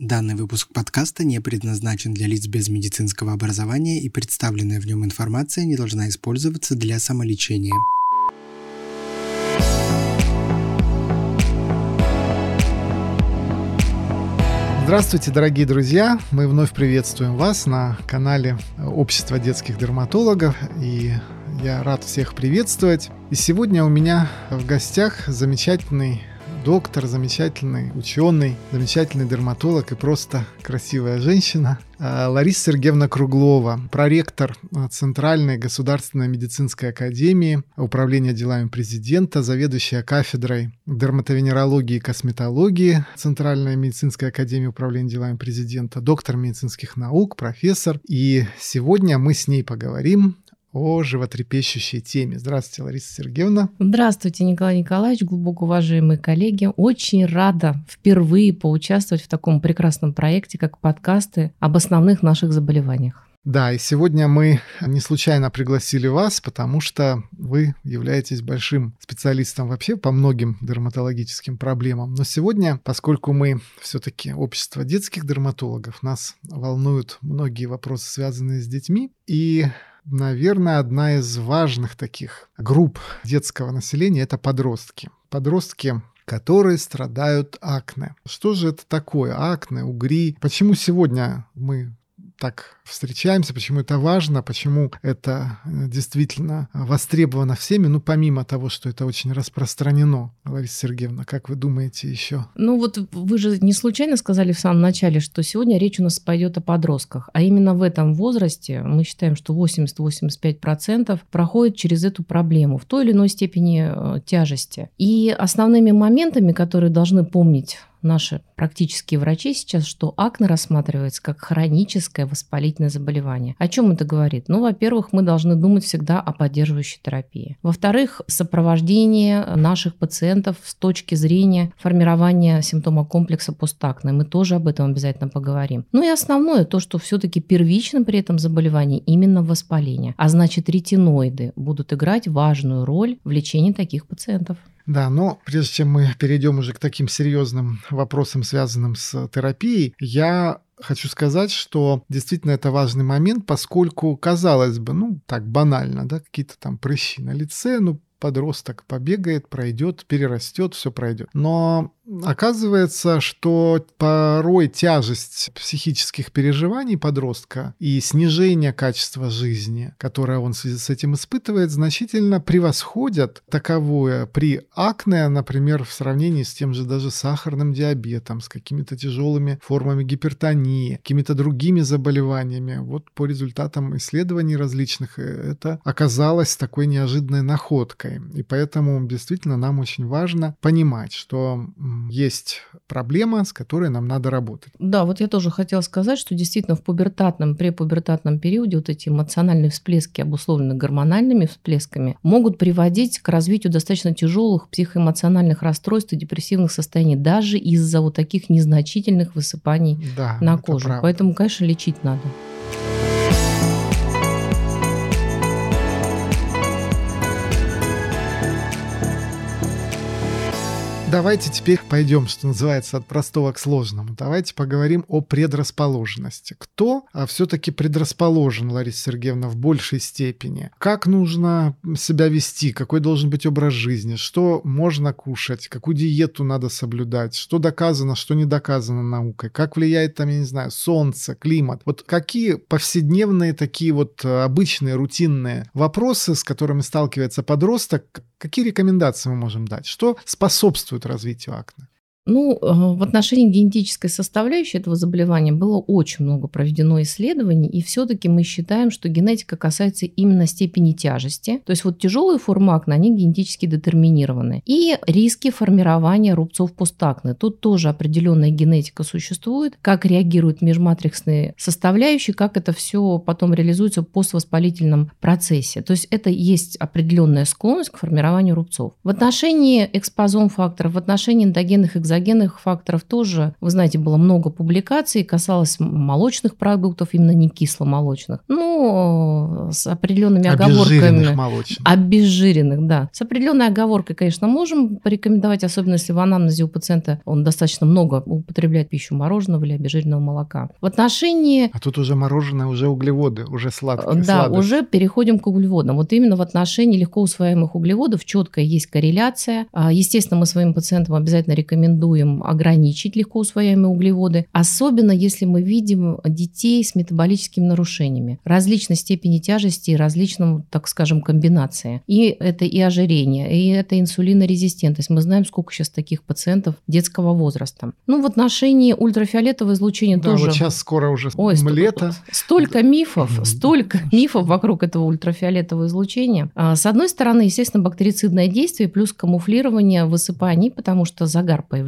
Данный выпуск подкаста не предназначен для лиц без медицинского образования и представленная в нем информация не должна использоваться для самолечения. Здравствуйте, дорогие друзья! Мы вновь приветствуем вас на канале Общества детских дерматологов. И я рад всех приветствовать. И сегодня у меня в гостях замечательный доктор, замечательный ученый, замечательный дерматолог и просто красивая женщина а, Лариса Сергеевна Круглова, проректор а, Центральной государственной медицинской академии Управления делами президента, заведующая кафедрой дерматовенерологии и косметологии Центральной медицинской академии Управления делами президента, доктор медицинских наук, профессор. И сегодня мы с ней поговорим о животрепещущей теме. Здравствуйте, Лариса Сергеевна. Здравствуйте, Николай Николаевич, глубоко уважаемые коллеги. Очень рада впервые поучаствовать в таком прекрасном проекте, как подкасты об основных наших заболеваниях. Да, и сегодня мы не случайно пригласили вас, потому что вы являетесь большим специалистом вообще по многим дерматологическим проблемам. Но сегодня, поскольку мы все-таки общество детских дерматологов, нас волнуют многие вопросы, связанные с детьми, и наверное, одна из важных таких групп детского населения — это подростки. Подростки которые страдают акне. Что же это такое? Акне, угри. Почему сегодня мы так встречаемся, почему это важно, почему это э, действительно востребовано всеми, ну, помимо того, что это очень распространено. Лариса Сергеевна, как вы думаете еще? Ну, вот вы же не случайно сказали в самом начале, что сегодня речь у нас пойдет о подростках, а именно в этом возрасте мы считаем, что 80-85% проходит через эту проблему в той или иной степени э, тяжести. И основными моментами, которые должны помнить наши практические врачи сейчас, что акне рассматривается как хроническое воспалительное заболевание. О чем это говорит? Ну, во-первых, мы должны думать всегда о поддерживающей терапии. Во-вторых, сопровождение наших пациентов с точки зрения формирования симптома комплекса постакне. Мы тоже об этом обязательно поговорим. Ну и основное, то, что все-таки первичным при этом заболевании именно воспаление. А значит, ретиноиды будут играть важную роль в лечении таких пациентов. Да, но прежде чем мы перейдем уже к таким серьезным вопросам, связанным с терапией, я хочу сказать, что действительно это важный момент, поскольку, казалось бы, ну, так банально, да, какие-то там прыщи на лице, ну, подросток побегает, пройдет, перерастет, все пройдет. Но Оказывается, что порой тяжесть психических переживаний подростка и снижение качества жизни, которое он в связи с этим испытывает, значительно превосходят таковое при акне, например, в сравнении с тем же даже сахарным диабетом, с какими-то тяжелыми формами гипертонии, какими-то другими заболеваниями. Вот по результатам исследований различных э, это оказалось такой неожиданной находкой. И поэтому действительно нам очень важно понимать, что есть проблема, с которой нам надо работать. Да, вот я тоже хотела сказать, что действительно в пубертатном, препубертатном периоде вот эти эмоциональные всплески, обусловленные гормональными всплесками, могут приводить к развитию достаточно тяжелых психоэмоциональных расстройств и депрессивных состояний, даже из-за вот таких незначительных высыпаний да, на кожу. Поэтому, конечно, лечить надо. Давайте теперь пойдем, что называется, от простого к сложному. Давайте поговорим о предрасположенности. Кто а, все-таки предрасположен, Лариса Сергеевна, в большей степени? Как нужно себя вести? Какой должен быть образ жизни? Что можно кушать? Какую диету надо соблюдать? Что доказано, что не доказано наукой? Как влияет там, я не знаю, солнце, климат? Вот какие повседневные такие вот а, обычные, рутинные вопросы, с которыми сталкивается подросток, Какие рекомендации мы можем дать? Что способствует развитию акне? Ну, э, в отношении генетической составляющей этого заболевания было очень много проведено исследований, и все-таки мы считаем, что генетика касается именно степени тяжести. То есть вот тяжелые формы акне, они генетически детерминированы. И риски формирования рубцов постакне. Тут тоже определенная генетика существует, как реагируют межматриксные составляющие, как это все потом реализуется в поствоспалительном процессе. То есть это есть определенная склонность к формированию рубцов. В отношении экспозом факторов, в отношении эндогенных экзотических экзогенных факторов тоже, вы знаете, было много публикаций, касалось молочных продуктов, именно не кисломолочных. Ну, с определенными оговорками. молочных. Обезжиренных, да. С определенной оговоркой, конечно, можем порекомендовать, особенно если в анамнезе у пациента он достаточно много употребляет пищу мороженого или обезжиренного молока. В отношении... А тут уже мороженое, уже углеводы, уже сладкие. Да, сладость. уже переходим к углеводам. Вот именно в отношении легко усвояемых углеводов четко есть корреляция. А, естественно, мы своим пациентам обязательно рекомендуем ограничить легко усвояемые углеводы, особенно если мы видим детей с метаболическими нарушениями различной степени тяжести и различным, так скажем, комбинации. И это и ожирение, и это инсулинорезистентность. Мы знаем, сколько сейчас таких пациентов детского возраста. Ну, в отношении ультрафиолетового излучения да, тоже... вот сейчас скоро уже Ой, лето. Столько мифов, столько мифов вокруг этого ультрафиолетового излучения. А, с одной стороны, естественно, бактерицидное действие плюс камуфлирование высыпаний, потому что загар появляется.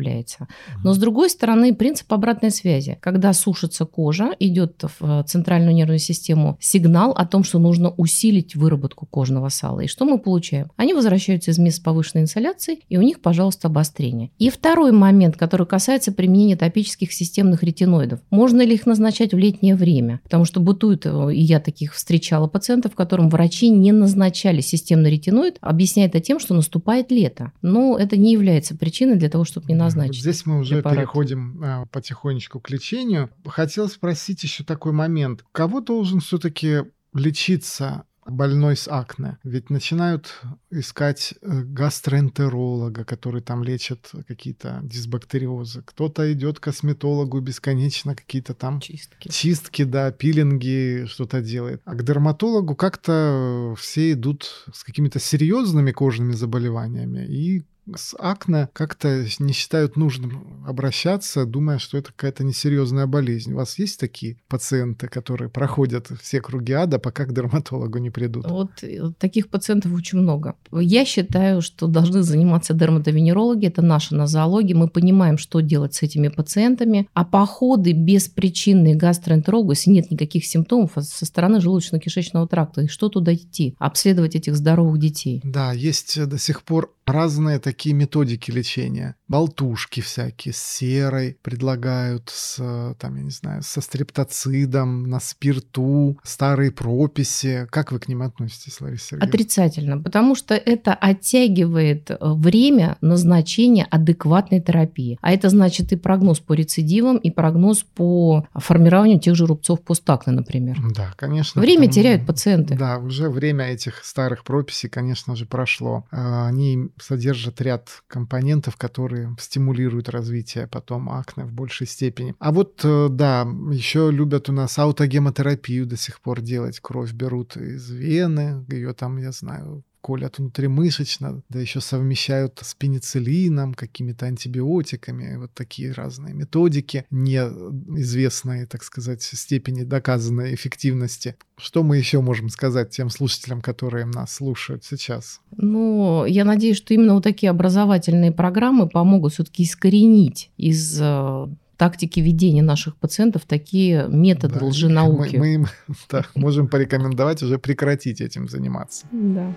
Но с другой стороны, принцип обратной связи. Когда сушится кожа, идет в центральную нервную систему сигнал о том, что нужно усилить выработку кожного сала. И что мы получаем? Они возвращаются из мест с повышенной инсоляцией, и у них, пожалуйста, обострение. И второй момент, который касается применения топических системных ретиноидов. Можно ли их назначать в летнее время? Потому что бытует, э, и я таких встречала пациентов, которым врачи не назначали системный ретиноид, объясняя это тем, что наступает лето. Но это не является причиной для того, чтобы не назначить. Вот здесь мы уже препарат. переходим а, потихонечку к лечению. Хотел спросить еще такой момент. Кого должен все-таки лечиться больной с акне. Ведь начинают искать э, гастроэнтеролога, который там лечит какие-то дисбактериозы. Кто-то идет к косметологу бесконечно какие-то там чистки. чистки, да, пилинги, что-то делает. А к дерматологу как-то все идут с какими-то серьезными кожными заболеваниями и с акне как-то не считают нужным обращаться, думая, что это какая-то несерьезная болезнь. У вас есть такие пациенты, которые проходят все круги ада, пока к дерматологу не придут? Вот э, таких пациентов очень много. Я считаю, что должны заниматься дерматовенерологи, это наша нозология, мы понимаем, что делать с этими пациентами, а походы беспричинные гастроэнтерологу, если нет никаких симптомов а со стороны желудочно-кишечного тракта, и что туда идти? Обследовать этих здоровых детей. Да, есть до сих пор разные такие методики лечения. Болтушки всякие с серой предлагают, с, там, я не знаю, со стрептоцидом, на спирту, старые прописи. Как вы к ним относитесь, Лариса Сергеевна? Отрицательно, потому что это оттягивает э, время назначения адекватной терапии. А это значит и прогноз по рецидивам, и прогноз по формированию тех же рубцов постакне, например. Да, конечно. Время там, теряют пациенты. Да, уже время этих старых прописей, конечно же, прошло. А, они содержат ряд компонентов, которые стимулируют развитие потом акне в большей степени. А вот, э, да, еще любят у нас аутогемотерапию до сих пор делать. Кровь берут из вены, ее там, я знаю, колят внутримышечно, да еще совмещают с пенициллином, какими-то антибиотиками, вот такие разные методики, неизвестной, так сказать, степени доказанной эффективности. Что мы еще можем сказать тем слушателям, которые нас слушают сейчас? Ну, я надеюсь, что именно вот такие образовательные программы помогут все-таки искоренить из э, тактики ведения наших пациентов такие методы да, лженауки. Мы, мы им да, можем порекомендовать уже прекратить этим заниматься. Да.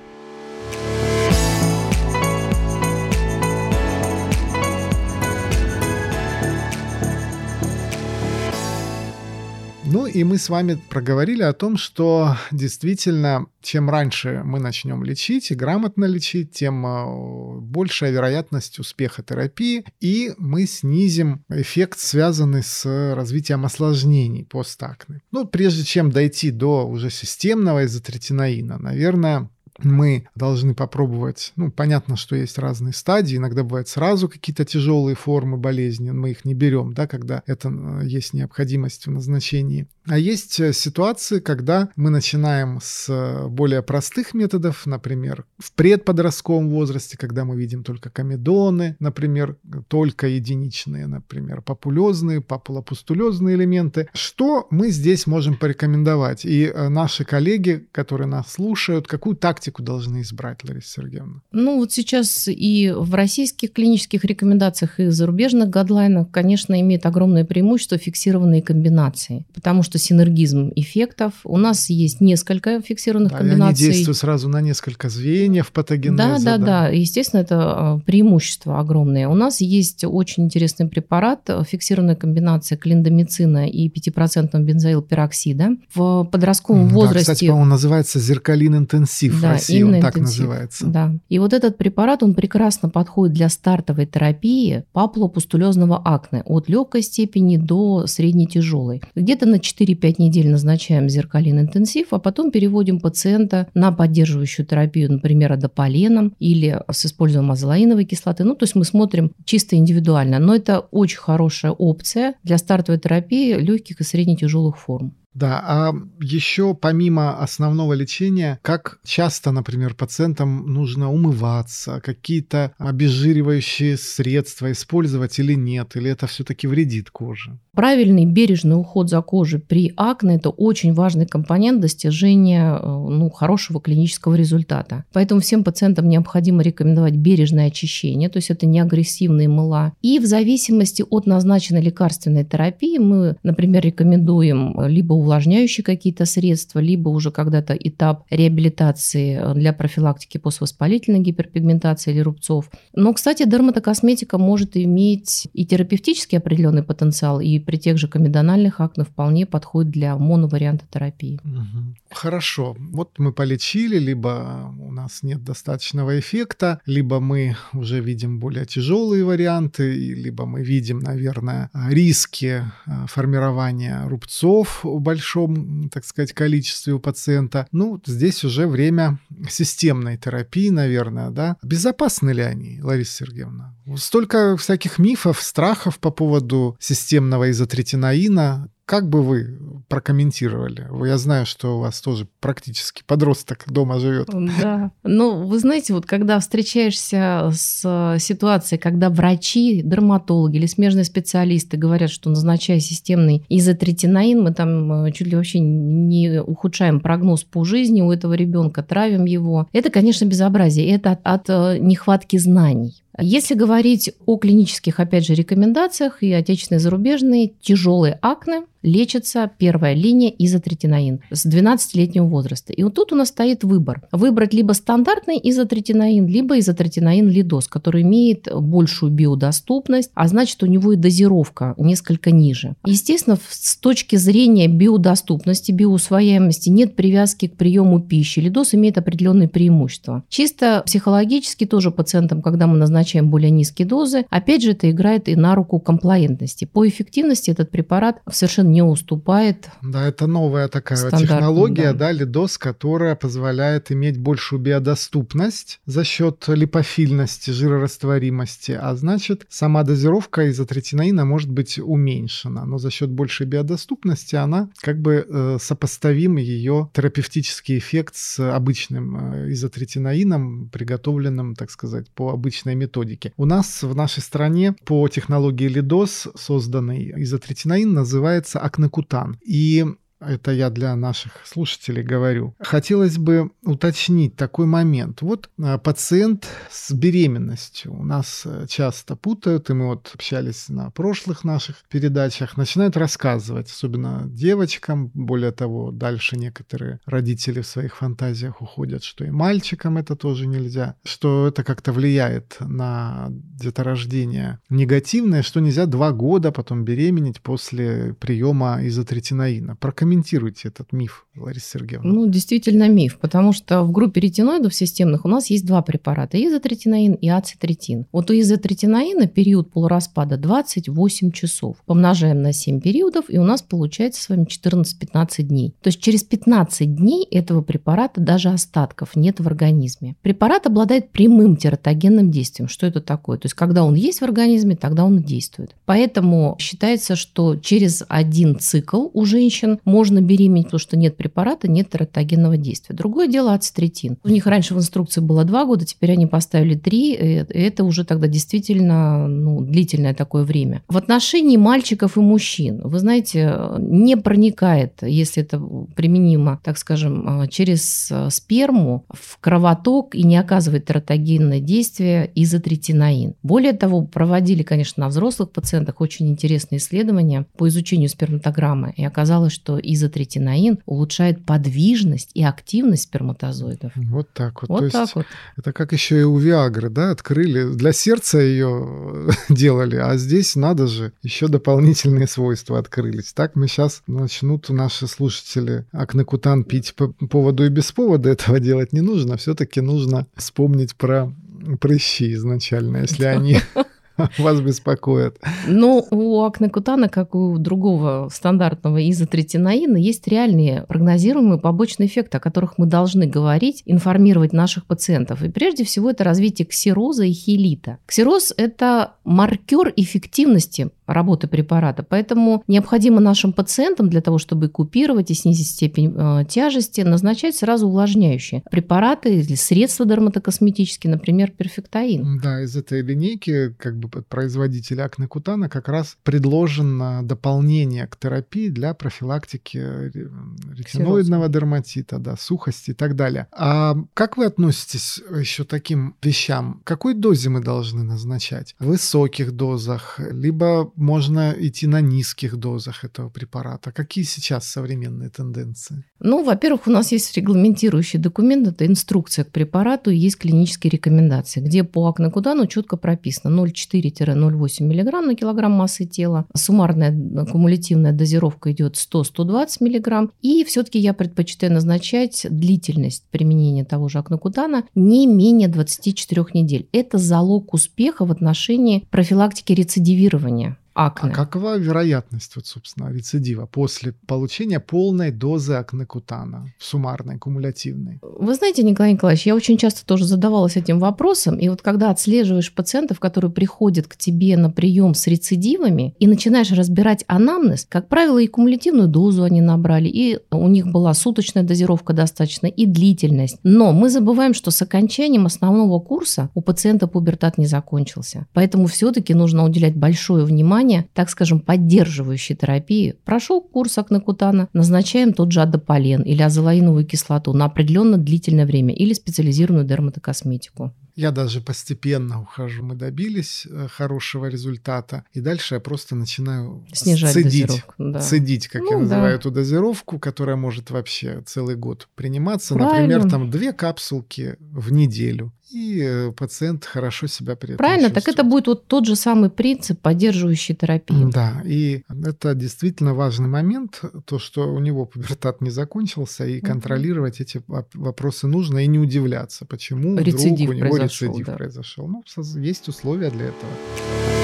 Ну и мы с вами проговорили о том, что действительно, чем раньше мы начнем лечить и грамотно лечить, тем э, большая вероятность успеха терапии, и мы снизим эффект, связанный с развитием осложнений постакны. Ну, прежде чем дойти до уже системного изотретинаина, наверное, мы должны попробовать, ну, понятно, что есть разные стадии, иногда бывают сразу какие-то тяжелые формы болезни, мы их не берем, да, когда это э, есть необходимость в назначении. А есть э, ситуации, когда мы начинаем с э, более простых методов, например, в предподростковом возрасте, когда мы видим только комедоны, например, только единичные, например, популезные, папулопустулезные элементы. Что мы здесь можем порекомендовать? И наши коллеги, которые нас слушают, какую тактику профилактику должны избрать, Лариса Сергеевна? Ну, вот сейчас и в российских клинических рекомендациях, и в зарубежных гадлайнах, конечно, имеет огромное преимущество фиксированные комбинации, потому что синергизм эффектов. У нас есть несколько фиксированных да, комбинаций. они действуют сразу на несколько звеньев патогенеза. Да, да, да, да. Естественно, это а, преимущество огромное. У нас есть очень интересный препарат, фиксированная комбинация клиндомицина и 5% бензоилпероксида. В подростковом да, возрасте... Кстати, по-моему, называется зеркалин интенсив да, России, он так интенсив. называется. Да. И вот этот препарат, он прекрасно подходит для стартовой терапии папулопустулезного акне от легкой степени до средней тяжелой. Где-то на 4-5 недель назначаем зеркалин интенсив, а потом переводим пациента на поддерживающую терапию, например, адополеном или с использованием азолаиновой кислоты. Ну, то есть мы смотрим чисто индивидуально. Но это очень хорошая опция для стартовой терапии легких и средне-тяжелых форм. Да, а еще помимо основного лечения, как часто, например, пациентам нужно умываться, какие-то обезжиривающие средства использовать или нет, или это все-таки вредит коже? Правильный бережный уход за кожей при акне – это очень важный компонент достижения э, ну, хорошего клинического результата. Поэтому всем пациентам необходимо рекомендовать бережное очищение, то есть это не агрессивные мыла. И в зависимости от назначенной лекарственной терапии мы, например, рекомендуем либо увлажняющие какие-то средства, либо уже когда-то этап реабилитации э, для профилактики поствоспалительной гиперпигментации или рубцов. Но, кстати, дерматокосметика может иметь и терапевтический определенный потенциал, и при тех же комедональных акне вполне подходит для моноварианта терапии. Хорошо. Вот мы полечили, либо у нас нет достаточного эффекта, либо мы уже видим более тяжелые варианты, либо мы видим, наверное, риски э, формирования рубцов в большом, так сказать, количестве у пациента. Ну, здесь уже время системной терапии, наверное, да. Безопасны ли они, Лариса Сергеевна? Столько всяких мифов, страхов по поводу системного изотретинаина. Как бы вы прокомментировали? Я знаю, что у вас тоже практически подросток дома живет. Да. Ну, вы знаете, вот когда встречаешься с ситуацией, когда врачи, дерматологи или смежные специалисты говорят, что назначая системный изотретинаин, мы там э, чуть ли вообще не ухудшаем прогноз по жизни у этого ребенка, травим его. Это, конечно, безобразие. Это от, от э, нехватки знаний. Если говорить о клинических, опять же, рекомендациях и отечественные, и зарубежные, тяжелые акне лечится первая линия изотретинаин с 12-летнего возраста. И вот тут у нас стоит выбор. Выбрать либо стандартный изотретинаин, либо изотретинаин лидос, который имеет большую биодоступность, а значит у него и дозировка несколько ниже. Естественно, с точки зрения биодоступности, биоусвояемости нет привязки к приему пищи. Лидос имеет определенные преимущества. Чисто психологически тоже пациентам, когда мы назначаем более низкие дозы, опять же это играет и на руку комплаентности. По эффективности этот препарат совершенно не уступает. Да, это новая такая технология, да. да, лидос, которая позволяет иметь большую биодоступность за счет липофильности, жирорастворимости, а значит, сама дозировка изотретинаина может быть уменьшена, но за счет большей биодоступности она как бы э, сопоставим ее терапевтический эффект с обычным э, изотретинаином, приготовленным, так сказать, по обычной методике. У нас в нашей стране по технологии лидос созданный изотретинаин называется Акнекутан. И это я для наших слушателей говорю. Хотелось бы уточнить такой момент. Вот а, пациент с беременностью у нас э, часто путают, и мы вот общались на прошлых наших передачах, начинают рассказывать, особенно девочкам, более того, дальше некоторые родители в своих фантазиях уходят, что и мальчикам это тоже нельзя, что это как-то влияет на деторождение негативное, что нельзя два года потом беременеть после приема изотретинаина. Прокомментируйте прокомментируйте этот миф, Лариса Сергеевна. Ну, действительно миф, потому что в группе ретиноидов системных у нас есть два препарата, изотретинаин и ацитретин. Вот у изотретинаина период полураспада 28 часов. Помножаем на 7 периодов, и у нас получается с вами 14-15 дней. То есть через 15 дней этого препарата даже остатков нет в организме. Препарат обладает прямым тератогенным действием. Что это такое? То есть когда он есть в организме, тогда он действует. Поэтому считается, что через один цикл у женщин можно можно беременеть, потому что нет препарата, нет тератогенного действия. Другое дело ацетретин. У них раньше в инструкции было два года, теперь они поставили три, и это уже тогда действительно ну, длительное такое время. В отношении мальчиков и мужчин, вы знаете, не проникает, если это применимо, так скажем, через сперму в кровоток и не оказывает тератогенное действие изотретинаин. Более того, проводили, конечно, на взрослых пациентах очень интересные исследования по изучению сперматограммы, и оказалось, что изотретинаин улучшает подвижность и активность сперматозоидов. Вот так вот. Вот То так есть вот. Это как еще и у Виагры, да, открыли. Для сердца ее делали, а здесь надо же, еще дополнительные свойства открылись. Так мы сейчас начнут наши слушатели акнекутан пить по поводу и без повода этого делать не нужно. Все-таки нужно вспомнить про прыщи изначально, если они вас беспокоят. Но у акнекутана, как у другого стандартного изотретинаина, есть реальные прогнозируемые побочные эффекты, о которых мы должны говорить, информировать наших пациентов. И прежде всего это развитие ксероза и хелита. Ксероз – это маркер эффективности работы препарата. Поэтому необходимо нашим пациентам для того, чтобы купировать и снизить степень э, тяжести, назначать сразу увлажняющие препараты или средства дерматокосметические, например, перфектаин. Да, из этой линейки как бы производителя акнекутана как раз предложено дополнение к терапии для профилактики ре- ретиноидного дерматита, да, сухости и так далее. А как вы относитесь еще к таким вещам? Какой дозе мы должны назначать? В высоких дозах, либо можно идти на низких дозах этого препарата. Какие сейчас современные тенденции? Ну, во-первых, у нас есть регламентирующий документ, это инструкция к препарату, и есть клинические рекомендации, где по акнекудану четко прописано 0,4-0,8 мг на килограмм массы тела. Суммарная кумулятивная дозировка идет 100-120 мг. И все-таки я предпочитаю назначать длительность применения того же акнекутана не менее 24 недель. Это залог успеха в отношении профилактики рецидивирования акне. А какова вероятность, вот, собственно, рецидива после получения полной дозы акнекутана, суммарной, кумулятивной? Вы знаете, Николай Николаевич, я очень часто тоже задавалась этим вопросом, и вот когда отслеживаешь пациентов, которые приходят к тебе на прием с рецидивами, и начинаешь разбирать анамнез, как правило, и кумулятивную дозу они набрали, и у них была суточная дозировка достаточно, и длительность. Но мы забываем, что с окончанием основного курса у пациента пубертат не закончился. Поэтому все-таки нужно уделять большое внимание внимание, так скажем, поддерживающей терапии, прошел курс акнекутана, назначаем тот же адополен или азолаиновую кислоту на определенно длительное время или специализированную дерматокосметику. Я даже постепенно ухожу. Мы добились э, хорошего результата. И дальше я просто начинаю Снижать цедить. дозировку, да. Цедить, как Ну, я называю да. эту дозировку, которая может вообще целый год приниматься. Правильно. Например, там две капсулки в неделю. И э, пациент хорошо себя при этом Правильно, так чувствует. это будет вот тот же самый принцип поддерживающей терапии. Да, и это действительно важный момент, то, что у него пубертат не закончился, и контролировать эти воп- вопросы нужно, и не удивляться, почему Рецидив вдруг у него произошел, рецидив да. произошел. Ну, есть условия для этого.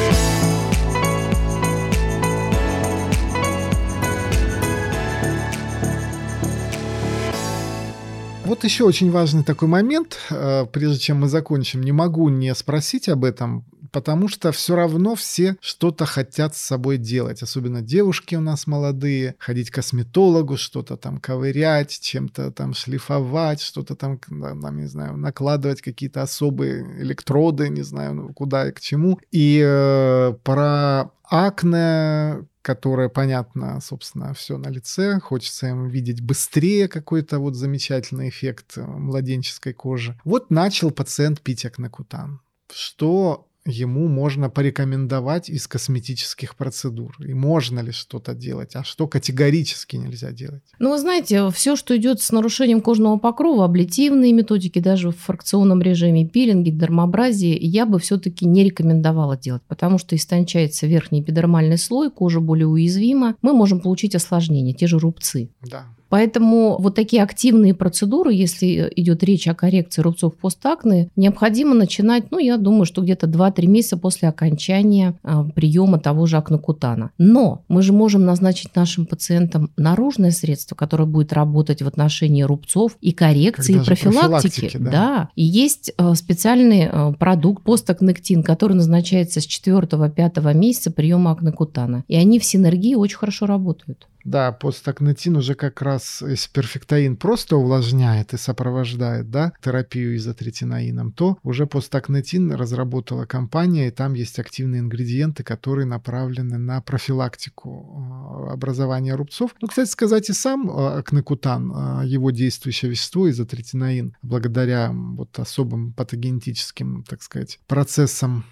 Вот еще очень важный такой момент, э, прежде чем мы закончим, не могу не спросить об этом, потому что все равно все что-то хотят с собой делать, особенно девушки у нас молодые, ходить к косметологу, что-то там ковырять, чем-то там шлифовать, что-то там, нам, не знаю, накладывать какие-то особые электроды, не знаю, ну, куда и к чему. И э, про акне, которое, понятно, собственно, все на лице. Хочется им видеть быстрее какой-то вот замечательный эффект э, младенческой кожи. Вот начал пациент пить акнекутан. Что ему можно порекомендовать из косметических процедур? И можно ли что-то делать? А что категорически нельзя делать? Ну, вы знаете, все, что идет с нарушением кожного покрова, аблитивные методики, даже в фракционном режиме, пилинги, дермообразии, я бы все-таки не рекомендовала делать, потому что истончается верхний эпидермальный слой, кожа более уязвима, мы можем получить осложнения, те же рубцы. Да. Поэтому вот такие активные процедуры, если идет речь о коррекции рубцов постакне, необходимо начинать, ну, я думаю, что где-то 2-3 месяца после окончания а, приема того же акнокутана. Но мы же можем назначить нашим пациентам наружное средство, которое будет работать в отношении рубцов и коррекции, Как и профилактики. профилактики, да. И есть а, специальный а, продукт постакнектин, который назначается с 4-5 месяца приема акнокутана. И они в синергии очень хорошо работают. Да, постакнетин уже как раз, если перфектаин просто увлажняет и сопровождает да, терапию изотретинаином, то уже постакнетин разработала компания, и там есть активные ингредиенты, которые направлены на профилактику э, образования рубцов. Ну, кстати сказать, и сам э, акнекутан, э, его действующее вещество, изотретинаин, благодаря вот особым патогенетическим, так сказать, процессам,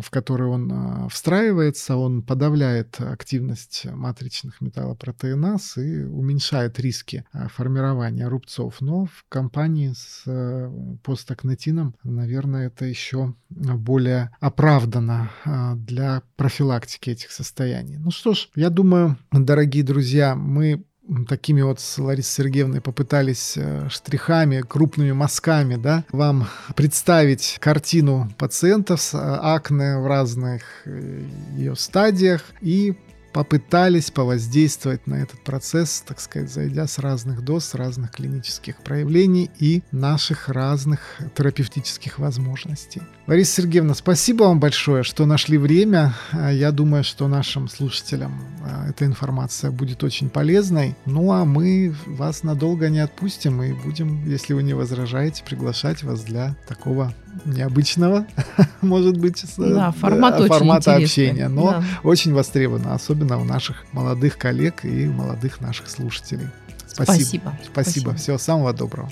в которые он встраивается, он подавляет активность матричных металлопротеиназ и уменьшает риски формирования рубцов. Но в компании с постакнетином, наверное, это еще более оправдано для профилактики этих состояний. Ну что ж, я думаю, дорогие друзья, мы такими вот с Ларисой Сергеевной попытались э, штрихами, крупными мазками, да, вам представить картину пациентов с э, акне в разных э, ее стадиях и попытались повоздействовать на этот процесс, так сказать, зайдя с разных доз, разных клинических проявлений и наших разных терапевтических возможностей. Лариса Сергеевна, спасибо вам большое, что нашли время. Я думаю, что нашим слушателям а, эта информация будет очень полезной. Ну а мы вас надолго не отпустим и будем, если вы не возражаете, приглашать вас для такого необычного, может быть, да, формат да, формата общения, но да. очень востребовано, особенно у наших молодых коллег и молодых наших слушателей. Спасибо. Спасибо. Спасибо. Спасибо. Всего самого доброго.